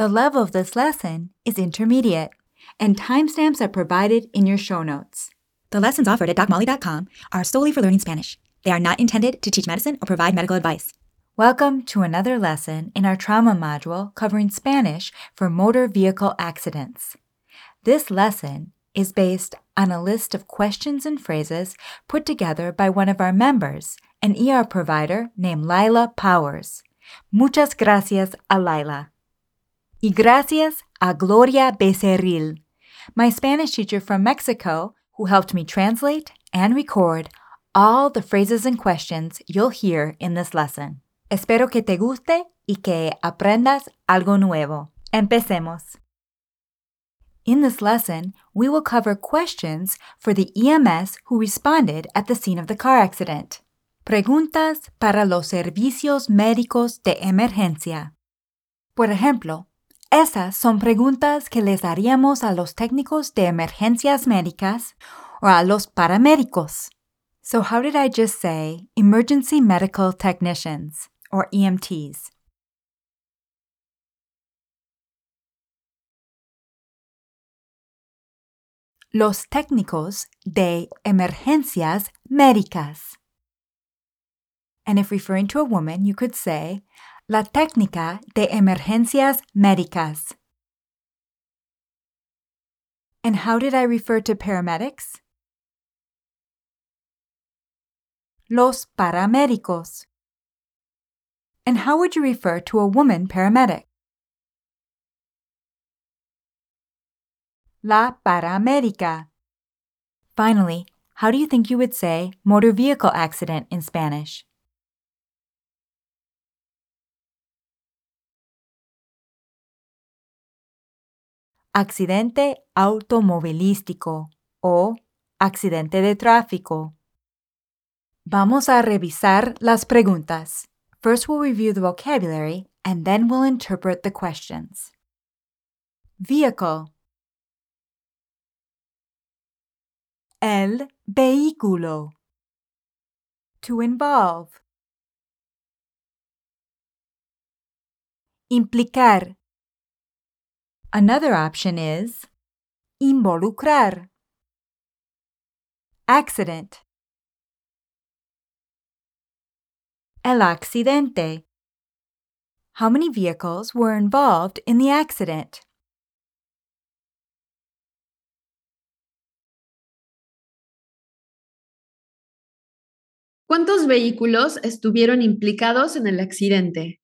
The level of this lesson is intermediate, and timestamps are provided in your show notes. The lessons offered at DocMolly.com are solely for learning Spanish. They are not intended to teach medicine or provide medical advice. Welcome to another lesson in our trauma module covering Spanish for motor vehicle accidents. This lesson is based on a list of questions and phrases put together by one of our members, an ER provider named Laila Powers. Muchas gracias a Laila. Y gracias a Gloria Becerril, my Spanish teacher from Mexico who helped me translate and record all the phrases and questions you'll hear in this lesson. Espero que te guste y que aprendas algo nuevo. Empecemos. In this lesson, we will cover questions for the EMS who responded at the scene of the car accident. Preguntas para los servicios médicos de emergencia. Por ejemplo, esas son preguntas que les haríamos a los técnicos de emergencias médicas o a los paramédicos. So, how did I just say emergency medical technicians or EMTs? Los técnicos de emergencias médicas. And if referring to a woman, you could say la técnica de emergencias médicas. And how did I refer to paramedics? Los paramédicos. And how would you refer to a woman paramedic? La paramédica. Finally, how do you think you would say motor vehicle accident in Spanish? Accidente automovilístico o accidente de tráfico. Vamos a revisar las preguntas. First, we'll review the vocabulary and then we'll interpret the questions. Vehicle. El vehículo. To involve. Implicar. Another option is involucrar. Accident. El accidente. How many vehicles were involved in the accident? ¿Cuántos vehículos estuvieron implicados en el accidente?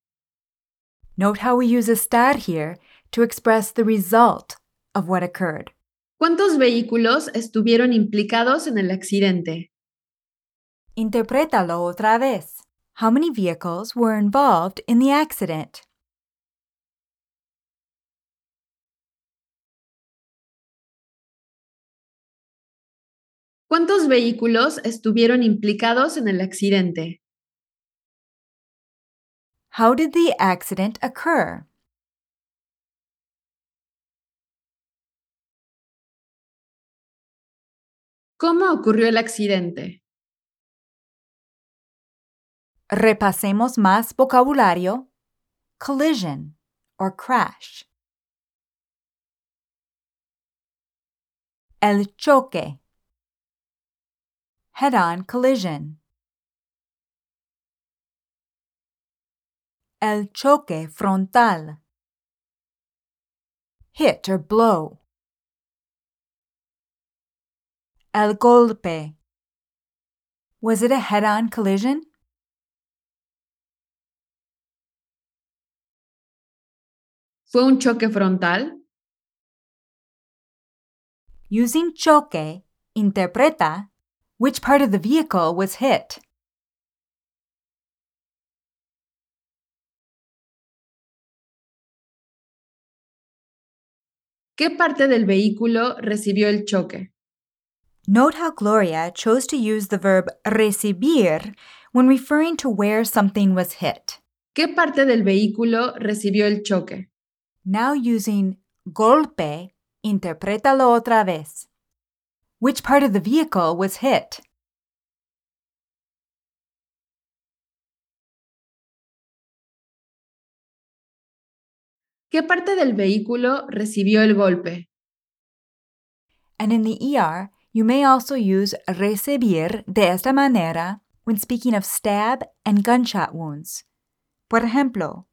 Note how we use estar here to express the result of what occurred. ¿Cuántos vehículos estuvieron implicados en el accidente? Interprétalo otra vez. How many vehicles were involved in the accident? ¿Cuántos vehículos estuvieron implicados en el accidente? How did the accident occur? ¿Cómo ocurrió el accidente? Repasemos más vocabulario. Collision or crash. El choque. Head-on collision. El choque frontal. Hit or blow. El golpe. Was it a head-on collision? ¿Fue un choque frontal? Using choque, interpreta which part of the vehicle was hit. ¿Qué parte del vehículo recibió el choque? Note how Gloria chose to use the verb recibir when referring to where something was hit. ¿Qué parte del vehículo recibió el choque? Now using golpe, interprétalo otra vez. Which part of the vehicle was hit? ¿Qué parte del vehículo recibió el golpe? And in the ER, you may also use recibir de esta manera when speaking of stab and gunshot wounds. Por ejemplo,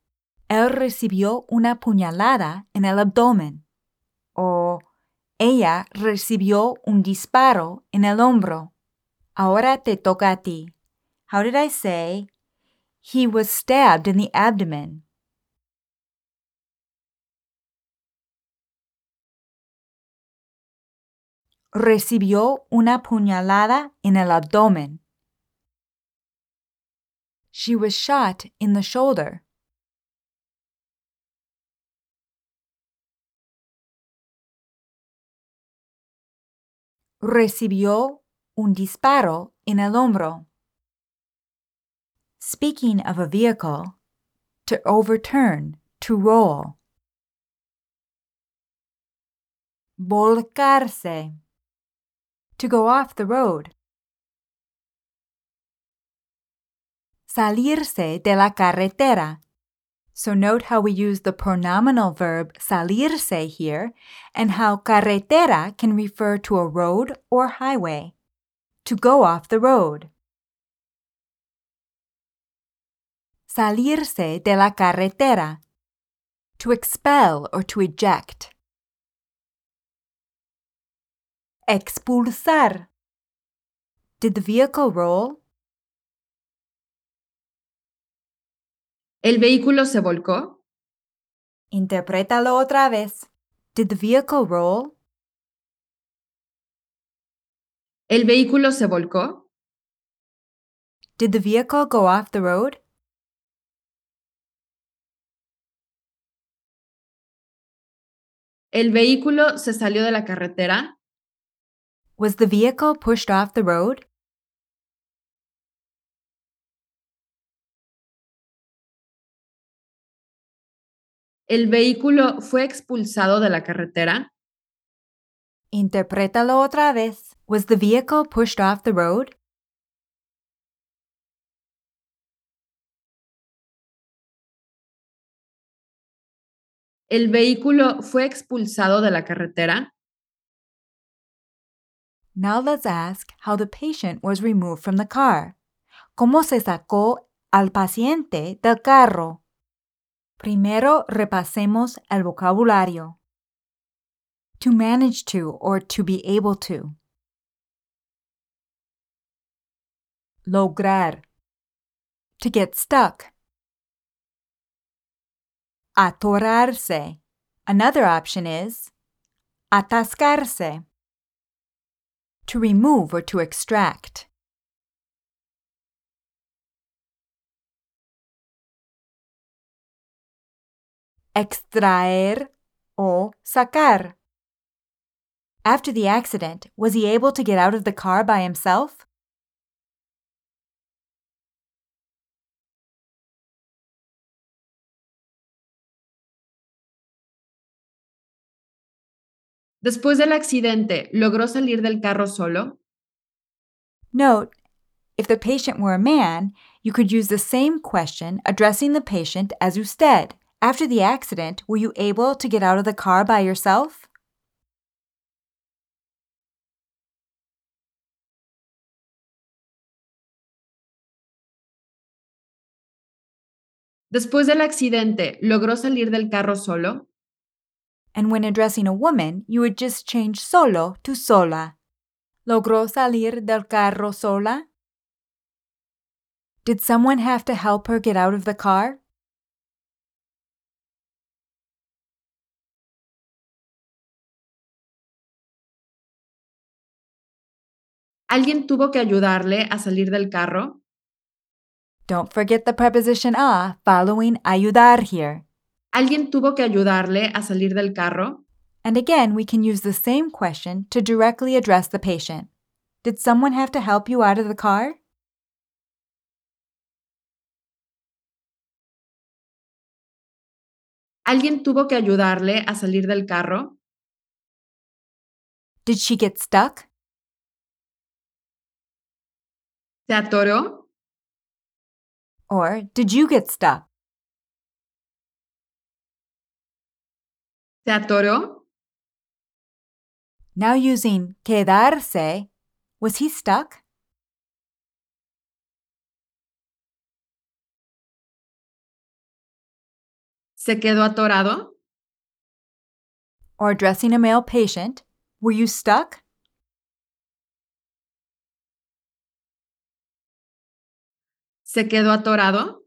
él recibió una puñalada en el abdomen. O ella recibió un disparo en el hombro. Ahora te toca a ti. How did I say? He was stabbed in the abdomen. Recibió una puñalada en el abdomen. She was shot in the shoulder. Recibió un disparo en el hombro. Speaking of a vehicle, to overturn, to roll. Volcarse, to go off the road. Salirse de la carretera. So note how we use the pronominal verb salirse here and how carretera can refer to a road or highway. To go off the road. Salirse de la carretera. To expel or to eject. Expulsar. Did the vehicle roll? ¿El vehículo se volcó? Interprétalo otra vez. Did the vehicle roll? ¿El vehículo se volcó? Did the vehicle go off the road? ¿El vehículo se salió de la carretera? Was the vehicle pushed off the road? ¿El vehículo fue expulsado de la carretera? Interprétalo otra vez. Was the vehicle pushed off the road? ¿El vehículo fue expulsado de la carretera? Now let's ask how the patient was removed from the car. ¿Cómo se sacó al paciente del carro? Primero repasemos el vocabulario. To manage to or to be able to. Lograr. To get stuck. Atorarse. Another option is atascarse. To remove or to extract. Extraer o sacar. After the accident, was he able to get out of the car by himself? Después del accidente, ¿logró salir del carro solo? Note, if the patient were a man, you could use the same question addressing the patient as usted. After the accident, were you able to get out of the car by yourself? Después del accidente, ¿logró salir del carro solo? And when addressing a woman, you would just change solo to sola. ¿Logró salir del carro sola? Did someone have to help her get out of the car? ¿Alguien tuvo que ayudarle a salir del carro? Don't forget the preposition a following ayudar here. ¿Alguien tuvo que ayudarle a salir del carro? And again, we can use the same question to directly address the patient. Did someone have to help you out of the car? ¿Alguien tuvo que ayudarle a salir del carro? Did she get stuck? ¿Se atoró? Or did you get stuck? ¿Se atoró? Now using quedarse, was he stuck? ¿Se quedó atorado? Or addressing a male patient, were you stuck? ¿Se quedó atorado?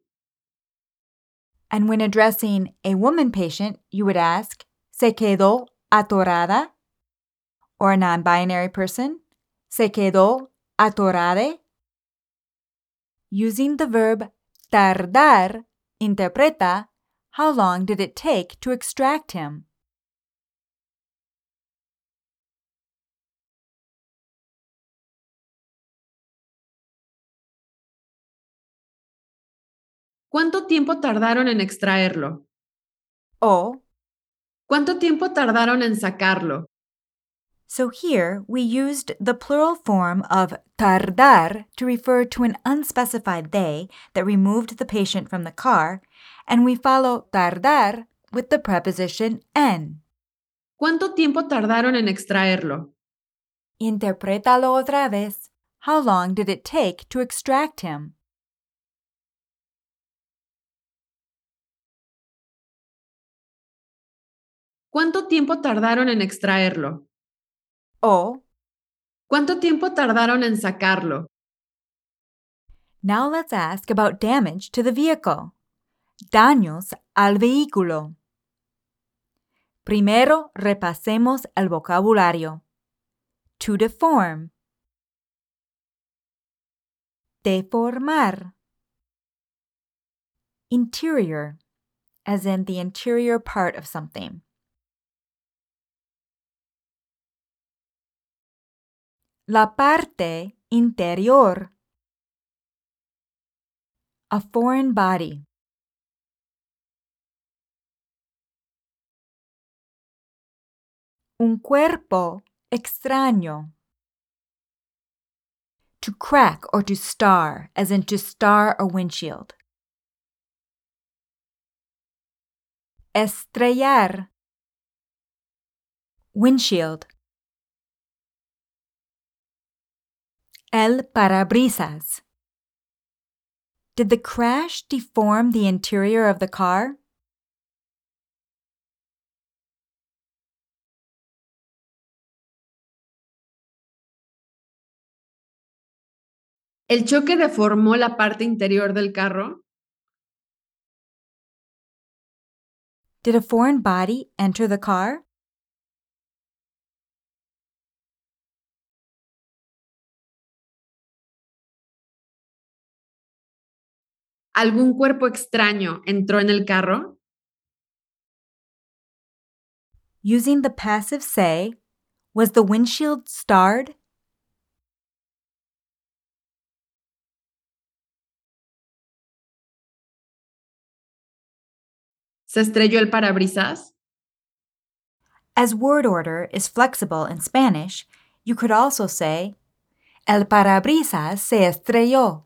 And when addressing a woman patient, you would ask, ¿Se quedó atorada? Or a non binary person, ¿Se quedó atorade? Using the verb tardar, interpreta, how long did it take to extract him? ¿Cuánto tiempo tardaron en extraerlo? O, ¿Cuánto tiempo tardaron en sacarlo? So here we used the plural form of tardar to refer to an unspecified they that removed the patient from the car, and we follow tardar with the preposition en. ¿Cuánto tiempo tardaron en extraerlo? Interprétalo otra vez. How long did it take to extract him? ¿Cuánto tiempo tardaron en extraerlo? O, ¿Cuánto tiempo tardaron en sacarlo? now let's ask about damage to the vehicle. Daños al vehículo. Primero repasemos el vocabulario. To deform. Deformar. Interior, as in the interior part of something. La parte interior. A foreign body. Un cuerpo extraño. To crack or to star, as in to star a windshield. Estrellar. Windshield. El parabrisas. Did the crash deform the interior of the car? ¿El choque deformó la parte interior del carro? Did a foreign body enter the car? ¿Algún cuerpo extraño entró en el carro? Using the passive say, was the windshield starred? ¿Se estrelló el parabrisas? As word order is flexible in Spanish, you could also say, El parabrisas se estrelló.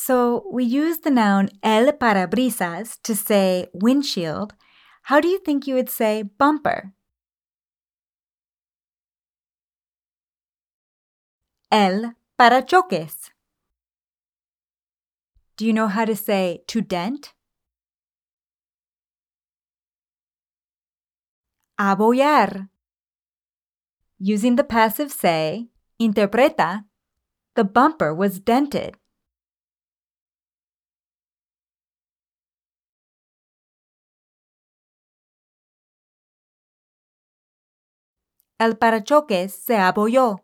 So we use the noun el parabrisas to say windshield. How do you think you would say bumper? El parachoques. Do you know how to say to dent? Abollar. Using the passive say, interpreta, the bumper was dented. El parachoques se abolló.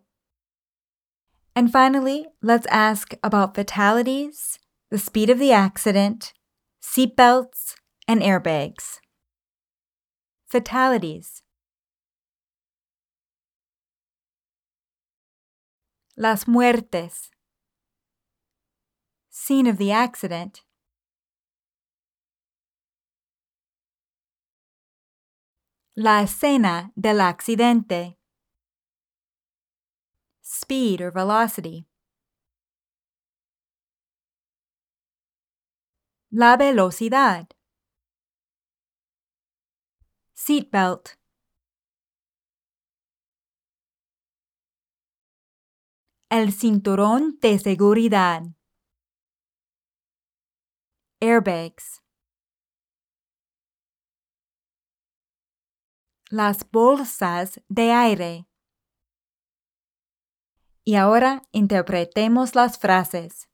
And finally, let's ask about fatalities, the speed of the accident, seatbelts, and airbags. Fatalities. Las muertes. Scene of the accident. La escena del accidente. Speed or velocity. La velocidad. Seatbelt. El cinturón de seguridad. Airbags. Las bolsas de aire. Y ahora interpretemos las frases.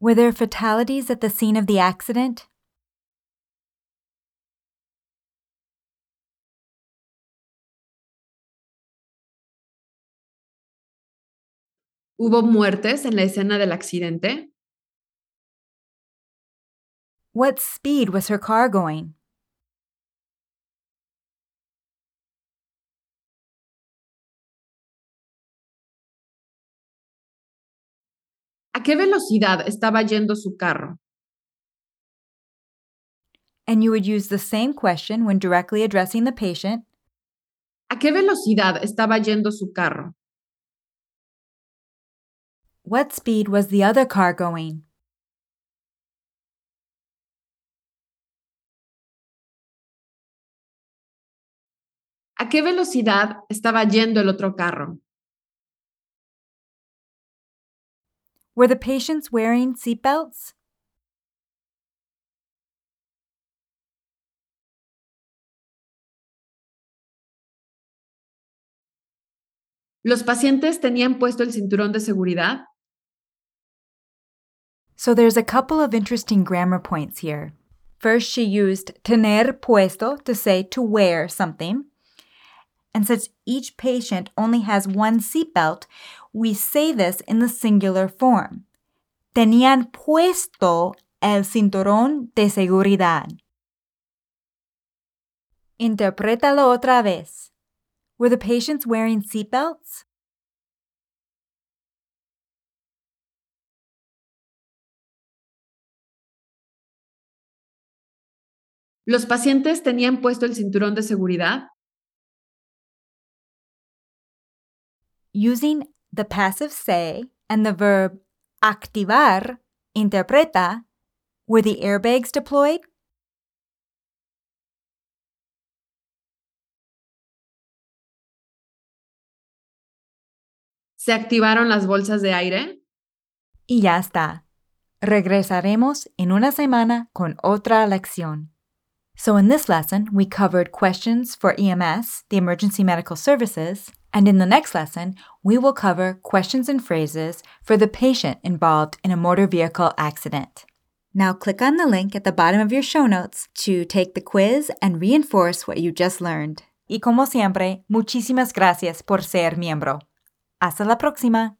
Were there fatalities at the scene of the accident? ¿Hubo muertes en la escena del accidente? What speed was her car going? Qué velocidad estaba yendo su carro? And you would use the same question when directly addressing the patient. ¿A qué velocidad estaba yendo su carro? What speed was the other car going? ¿A qué velocidad estaba yendo el otro carro? Were the patients wearing seatbelts? ¿Los pacientes tenían puesto el cinturón de seguridad? So there's a couple of interesting grammar points here. First, she used tener puesto to say to wear something. And since each patient only has one seatbelt, we say this in the singular form. Tenían puesto el cinturón de seguridad. Interprétalo otra vez. Were the patients wearing seatbelts? ¿Los pacientes tenían puesto el cinturón de seguridad? Using the passive say and the verb activar, interpreta, were the airbags deployed? ¿Se activaron las bolsas de aire? Y ya está. Regresaremos en una semana con otra lección. So, in this lesson, we covered questions for EMS, the Emergency Medical Services, and in the next lesson, we will cover questions and phrases for the patient involved in a motor vehicle accident. Now, click on the link at the bottom of your show notes to take the quiz and reinforce what you just learned. Y como siempre, muchísimas gracias por ser miembro. Hasta la próxima.